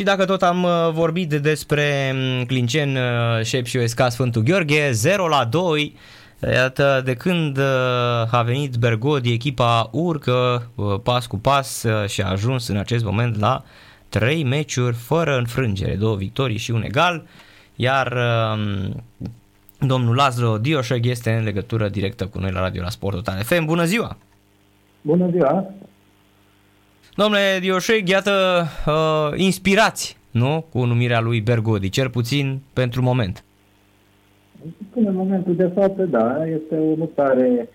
Și dacă tot am uh, vorbit despre mm, Clincen, uh, Șep și OSK Sfântul Gheorghe, 0 la 2, Iată, de când uh, a venit Bergodi, echipa urcă pas cu pas și a ajuns în acest moment la 3 meciuri fără înfrângere, două victorii și un egal, iar um, domnul Laszlo Dioșeg este în legătură directă cu noi la Radio la Sport Total FM. Bună ziua! Bună ziua! Domnule Dioșeg, iată, uh, inspirați, nu? Cu numirea lui Bergodi, cel puțin pentru moment. Până în momentul de față, da, este o mutare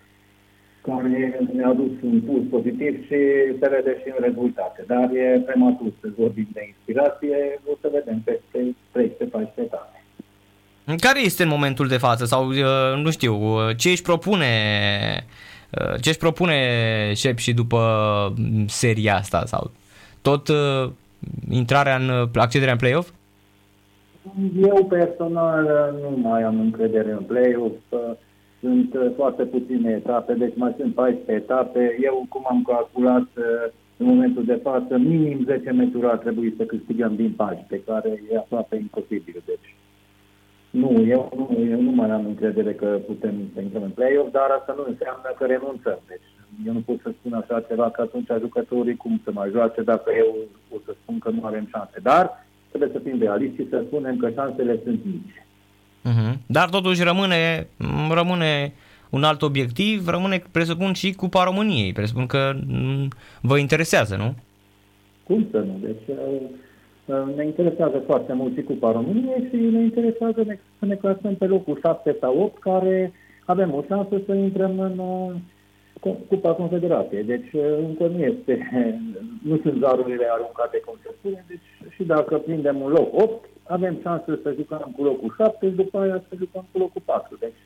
care ne-a adus un puls pozitiv și se vede și în rezultate. Dar e prematur să vorbim de inspirație, o să vedem peste 13-14 etape. Care este în momentul de față sau, uh, nu știu, uh, ce își propune uh, ce își propune Șep și după seria asta sau tot intrarea în accederea în play-off? Eu personal nu mai am încredere în play-off. Sunt foarte puține etape, deci mai sunt 14 etape. Eu, cum am calculat în momentul de față, minim 10 meciuri ar trebui să câștigăm din 14, care e aproape imposibil. Deci nu, eu nu, eu nu mai am încredere că putem să intrăm în play-off, dar asta nu înseamnă că renunțăm. Deci eu nu pot să spun așa ceva că atunci jucătorii cum să mai joace dacă eu o să spun că nu avem șanse. Dar trebuie să fim realiști și să spunem că șansele sunt mici. Uh-huh. Dar totuși rămâne, rămâne un alt obiectiv, rămâne, presupun, și Cupa României. Presupun că mm, vă interesează, nu? Cum să nu? Deci ne interesează foarte mult și Cupa României și ne interesează să ne clasăm pe locul 7 sau 8, care avem o șansă să intrăm în uh, Cupa Confederației. Deci uh, încă nu este, nu sunt zarurile aruncate, cum se spune, deci și dacă prindem un loc 8, avem șansă să jucăm cu locul 7 și după aia să jucăm cu locul 4. Deci,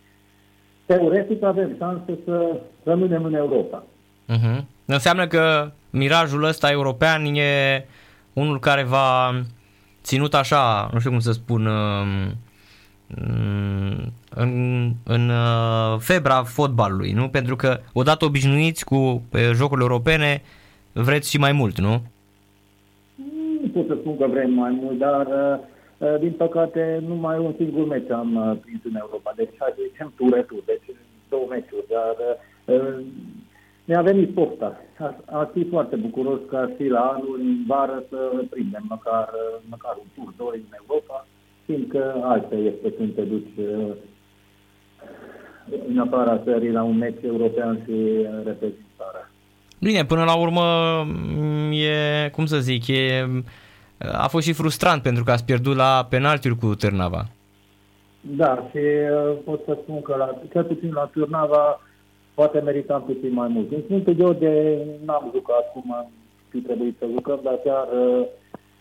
teoretic avem șansă să rămânem în Europa. Uh-huh. Înseamnă că mirajul ăsta european e unul care va ținut așa, nu știu cum să spun, um, în, în uh, febra fotbalului, nu? Pentru că odată obișnuiți cu jocurile europene, vreți și mai mult, nu? Nu pot să spun că vrem mai mult, dar uh, uh, din păcate numai un singur meci am prins în Europa. Deci, hai să zicem, tur deci două meciuri, dar mi-a venit pofta. Ar fi foarte bucuros ca și la anul, în vară, să prindem măcar, măcar un tur, doi în Europa, fiindcă altă este când te duci uh, în afara țării la un meci european și reprezintă țara. Bine, până la urmă e, cum să zic, e, a fost și frustrant pentru că ați pierdut la penaltiuri cu Târnava. Da, și uh, pot să spun că la, cel puțin la Târnava poate meritam puțin mai mult. În Sfântul Gheorghe n-am jucat cum am fi trebuit să jucăm, dar chiar,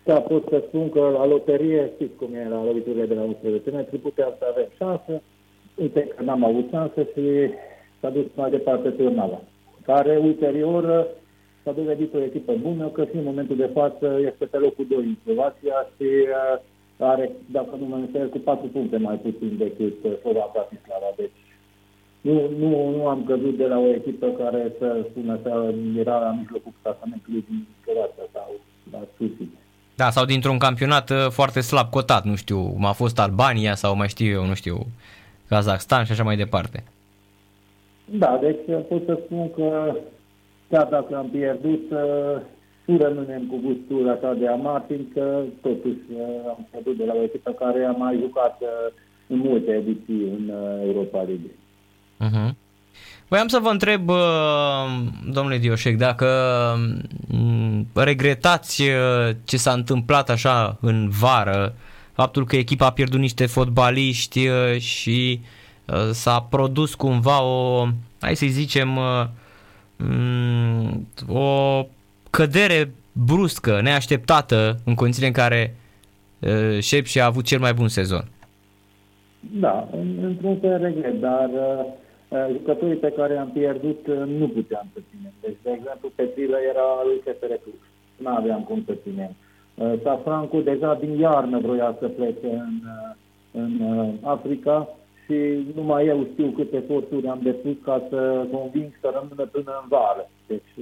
chiar pot să spun că la loterie, știți cum e la loviturile de la 11 metri, puteam să avem șansă, uite că n-am avut șansă și s-a dus mai departe Târnava, care ulterior s-a dovedit o echipă bună, că și în momentul de față este pe locul 2 în Slovacia și are, dacă nu mă înșel, cu 4 puncte mai puțin decât Slova Bratislava. Deci nu, nu, nu am căzut de la o echipă care să spună că era la mijlocul clasamentului din Croația sau la Susi. Da, sau dintr-un campionat uh, foarte slab cotat, nu știu, cum a fost Albania sau mai știu eu, nu știu, Kazakhstan și așa mai departe. Da, deci uh, pot să spun că chiar dacă am pierdut, uh, nu rămânem cu gustul așa de amar, fiindcă totuși am pierdut de la o echipă care a mai jucat în multe ediții în Europa League. Uh-huh. Voiam să vă întreb, domnule Dioșec, dacă mm, regretați uh, ce s-a întâmplat așa în vară, faptul că echipa a pierdut niște fotbaliști uh, și uh, s-a produs cumva o, hai să zicem, mm, o cădere bruscă, neașteptată în condițiile în care Șepși a avut cel mai bun sezon. Da, într-un fel regret, dar uh, Eh, jucătorii pe care am pierdut eh, nu puteam să ținem. Deci, de exemplu, Petrilă era lui CFR Cluj. Nu aveam cum să ținem. Eh, Safrancu deja din iarnă vroia să plece în, în Africa și numai eu știu câte eforturi am depus ca să conving să rămână până în vară. Deci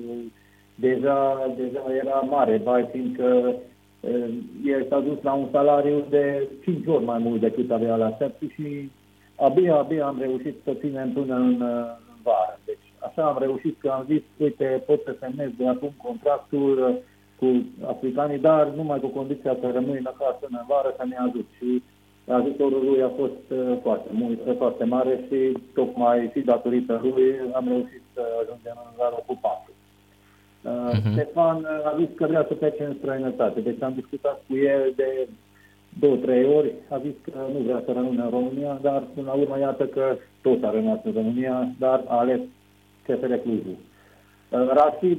deja, deja era mare vai, fiindcă El s-a dus la un salariu de 5 ori mai mult decât avea la Sepsi și abia, abia am reușit să ținem până în, în vară. Deci așa am reușit că am zis, uite, pot să semnez de acum contractul cu africanii, dar numai cu condiția să rămâi în acasă în vară să ne ajut. Și ajutorul lui a fost uh, foarte mult, foarte mare și tocmai și datorită lui am reușit să ajungem la locul 4. Uh-huh. Mhm. Stefan a zis că vrea să plece în străinătate, deci am discutat cu el de două, trei ori, a zis că nu vrea să rămână în România, dar până la urmă iată că tot a rămas în România, dar a ales CFR Clujul. Uh, Rashid,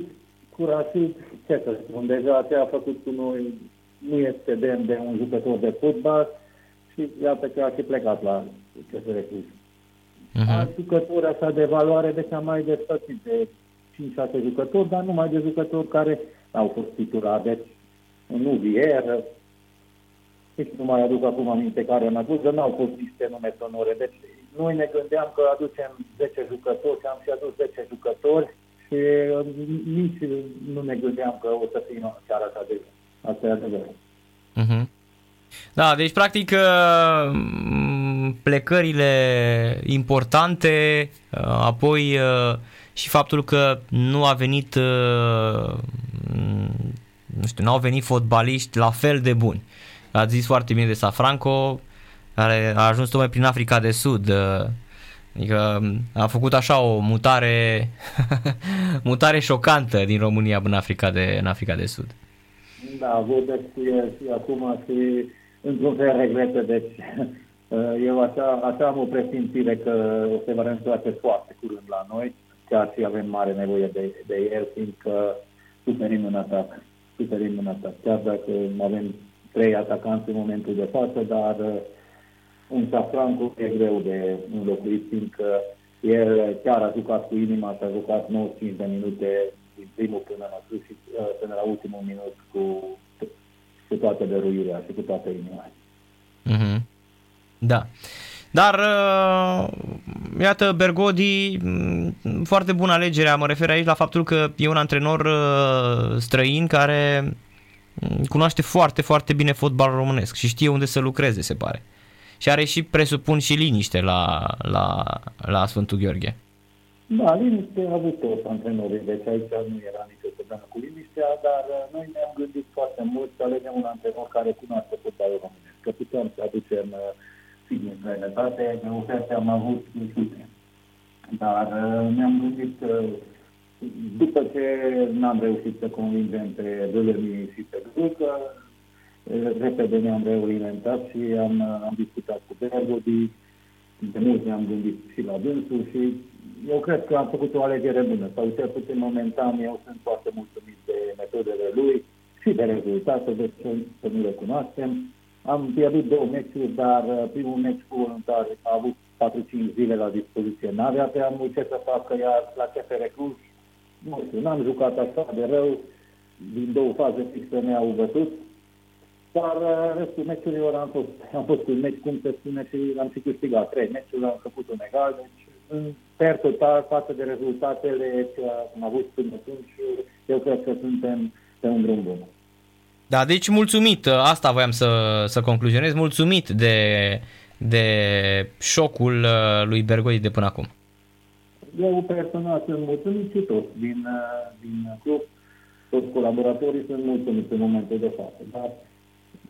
cu Rashid, ce să spun, deja ce a făcut cu noi nu este demn de un jucător de fotbal și iată că a și plecat la CFR Cluj. Uh-huh. Alți jucători așa de valoare, deci am mai despărțit de 5-6 jucători, dar numai de jucători care au fost titulari. Deci, nu Vier, nici nu mai aduc acum aminte care am adus, n-au fost niște nume sonore. Deci, noi ne gândeam că aducem 10 jucători și am și adus 10 jucători și uh, nici nu ne gândeam că o să fie chiar așa de Asta e adevărat. Uh-huh. Da, deci practic uh, plecările importante, uh, apoi și faptul că nu a venit, nu știu, nu au venit fotbaliști la fel de buni. Ați zis foarte bine de Safranco, care a ajuns tocmai prin Africa de Sud. Adică a făcut așa o mutare mutare șocantă din România în Africa de, în Africa de Sud. Da, vorbesc cu el și acum și într-un fel regretă, deci eu așa, așa am o presimțire că o se va întoarce foarte curând la noi chiar și avem mare nevoie de, de el, fiindcă suferim în atac. Suferim în atac. Chiar dacă avem trei atacanți în momentul de față, dar uh, un Safrancu e greu de înlocuit, fiindcă el chiar a jucat cu inima, și a jucat 95 de minute din primul până la sfârșit, uh, până la ultimul minut cu, cu toată dăruirea și cu toată inima. Mm-hmm. Da. Dar, uh, iată, Bergodi, mm, foarte bună alegere. Mă refer aici la faptul că e un antrenor uh, străin care mm, cunoaște foarte, foarte bine fotbalul românesc și știe unde să lucreze, se pare. Și are și, presupun, și liniște la, la, la Sfântul Gheorghe. Da, liniște a avut toți antrenorii, deci aici nu era nicio problemă cu liniștea, dar uh, noi ne-am gândit foarte mult să alegem un antrenor care cunoaște fotbalul românesc, că putem să aducem uh, sigur, în realitate, de oferte am avut sute. Dar uh, ne-am gândit că după ce n-am reușit să convingem pe Dălămii și pe Ducă, uh, repede ne-am reorientat și am, uh, am discutat cu Bergodi, de mult ne-am gândit și la dânsul și eu cred că am făcut o alegere bună, sau cel puțin momentan eu sunt foarte mulțumit de metodele lui și de rezultate, deci să nu le cunoaștem. Am pierdut două meciuri, dar uh, primul meci cu voluntari a avut 4-5 zile la dispoziție. N-avea prea mult ce să facă, iar la CFR Cluj, nu știu, n-am jucat așa de rău, din două faze fixe ne-au bătut, dar uh, restul meciurilor am fost, am fost un meci, cum se spune, și am și câștigat trei meciuri, am făcut un egal, deci în per total, față de rezultatele ce am avut până atunci, eu cred că suntem pe un drum bun. Da, deci mulțumit, asta voiam să, să concluzionez, mulțumit de, de șocul uh, lui Bergoi de până acum. Eu personal sunt mulțumit și tot din, uh, din club, toți colaboratorii sunt mulțumiți în momentul de față, dar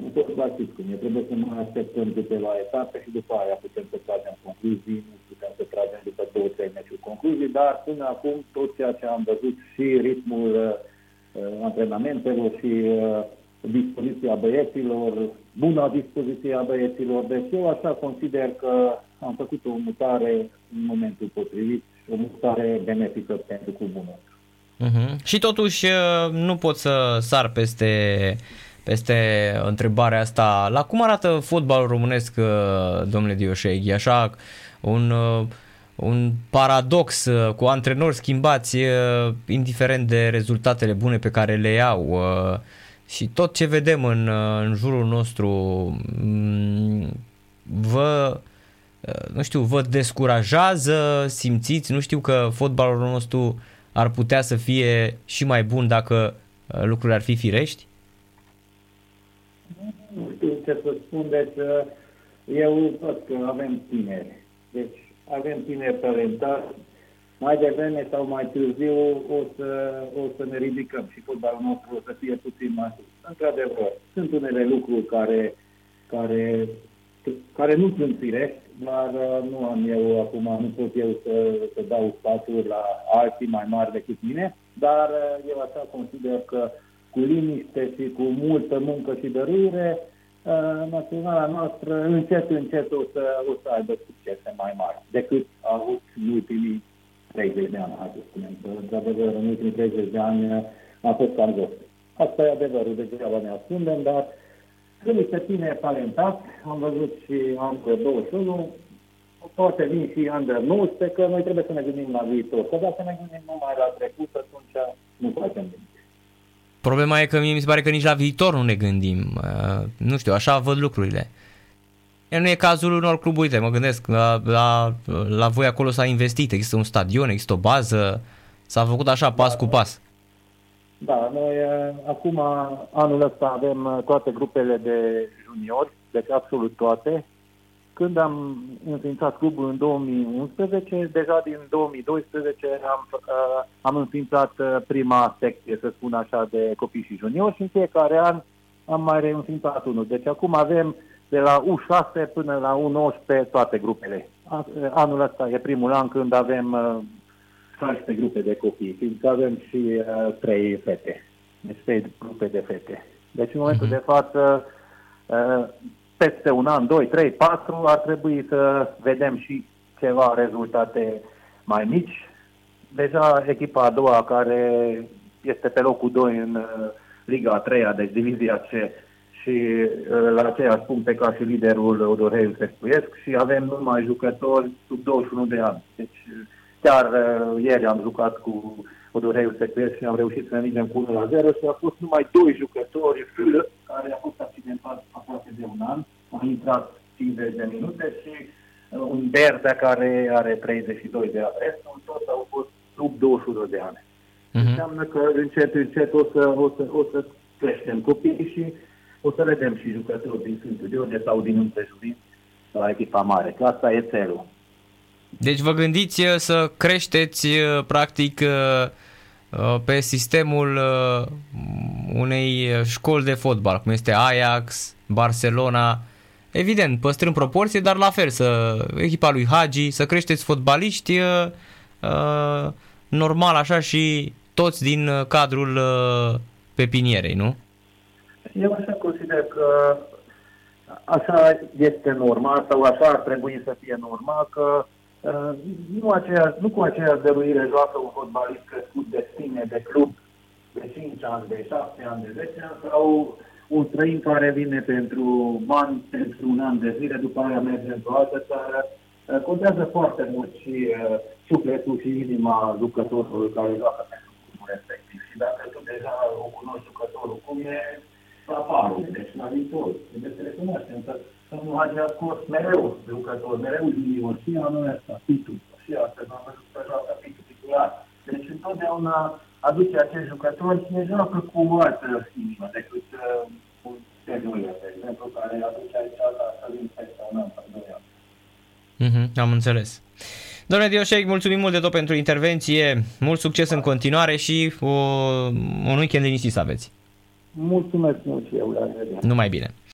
nu tot la cum e, trebuie să mai așteptăm câteva etape și după aia putem să tragem concluzii, nu putem să tragem după două, trei meciuri concluzii, dar până acum tot ceea ce am văzut și ritmul uh, antrenamentelor și uh, dispoziția băieților, bună dispoziție a băieților. Deci eu așa consider că am făcut o mutare în momentul potrivit, o mutare benefică pentru clubul nostru. Uh-huh. Și totuși uh, nu pot să sar peste, peste întrebarea asta. La cum arată fotbalul românesc, uh, domnule Dioșeghi? Așa, un, uh, un paradox cu antrenori schimbați indiferent de rezultatele bune pe care le iau și tot ce vedem în, în jurul nostru mm, vă nu știu, vă descurajează, simțiți, nu știu că fotbalul nostru ar putea să fie și mai bun dacă lucrurile ar fi firești? Nu știu ce să spun, deci eu văd că avem tineri. Deci avem tineri talentați, mai devreme sau mai târziu o să, o să ne ridicăm și fotbalul nostru o să fie puțin mai sus. Într-adevăr, sunt unele lucruri care, care, care nu sunt firești, dar uh, nu am eu acum, nu pot eu să, să dau sfaturi la alții mai mari decât mine, dar uh, eu așa consider că cu liniște și cu multă muncă și dăruire, uh, naționala noastră încet, încet o să, o să aibă succese mai mari decât a avut în ultimii 30 de ani, hai să spunem. Că, într-adevăr, în ultimii 30 de ani a fost cam jos. Asta e adevărul, degeaba ne ascundem, dar sunt niște tineri talentați, am văzut și Under 21, poate vin și Under 19, că noi trebuie să ne gândim la viitor. Că dacă ne gândim numai la trecut, atunci nu facem nimic. Problema e că mie mi se pare că nici la viitor nu ne gândim. Uh, nu știu, așa văd lucrurile. E nu e cazul unor cluburi, uite, mă gândesc, la, la, la voi acolo s-a investit, există un stadion, există o bază, s-a făcut așa pas da, cu pas. Da, noi acum, anul ăsta avem toate grupele de juniori, deci absolut toate. Când am înființat clubul în 2011, deja din 2012 am, am înființat prima secție, să spun așa, de copii și juniori și în fiecare an am mai reînființat unul. Deci acum avem de la U6 până la U19 toate grupele. Anul ăsta e primul an când avem 16 grupe de copii, fiindcă avem și uh, 3 fete, deci 3 grupe de fete. Deci în momentul uh-huh. de față, uh, peste un an, 2, 3, 4, ar trebui să vedem și ceva rezultate mai mici. Deja echipa a doua, care este pe locul 2 în uh, Liga a treia, deci divizia C, și uh, la aceeași puncte ca și liderul Odorheiu Sescuiesc și avem numai jucători sub 21 de ani. Deci chiar uh, ieri am jucat cu Odorheiu Sescuiesc și am reușit să ne învingem cu 1 la 0 și a fost numai doi jucători care a fost accidentat aproape de un an. A intrat 50 de minute și uh, un Berdea care are 32 de ani. Restul toți au fost sub 21 de ani. Uh-huh. Înseamnă că încet, încet o să, o să, o să creștem copiii și o să vedem și jucători din Sfântul George sau din împrejurim la echipa mare, că asta e țelul. Deci vă gândiți uh, să creșteți uh, practic uh, pe sistemul unei școli de fotbal, cum este Ajax, Barcelona, evident, păstrând proporție, dar la fel, să echipa lui Hagi, să creșteți fotbaliști normal așa și toți din cadrul pepinierei, nu? Eu așa consider că așa este normal sau așa ar trebui să fie normal că uh, nu, aceea, nu cu aceeași dăruire joacă un fotbalist crescut de sine, de club, de 5 ani, de 7 ani, de 10 ani sau un străin care vine pentru bani, pentru un an de zile, după aia merge într-o altă țară. Uh, contează foarte mult și uh, sufletul și inima jucătorului care joacă pentru clubul respectiv. Și dacă tu deja o cunoști jucătorul cum e, la parul, deci la viitor. Trebuie să recunoaștem că domnul Hagi a scos mereu jucător, mereu junior, și anul ăsta, Pitu, și astăzi am văzut pe joacă Pitu titular. Deci întotdeauna aduce acest jucător și ne joacă cu o altă inimă decât uh, cu Tenuia, de exemplu, care aduce aici la Sălin Pesta un an sau doi ani. Mm-hmm, am înțeles. Domnule Dioșec, mulțumim mult de tot pentru intervenție, mult succes în continuare și o, un weekend liniștit să aveți. Mulțumesc mult și eu, la revedere. Numai bine.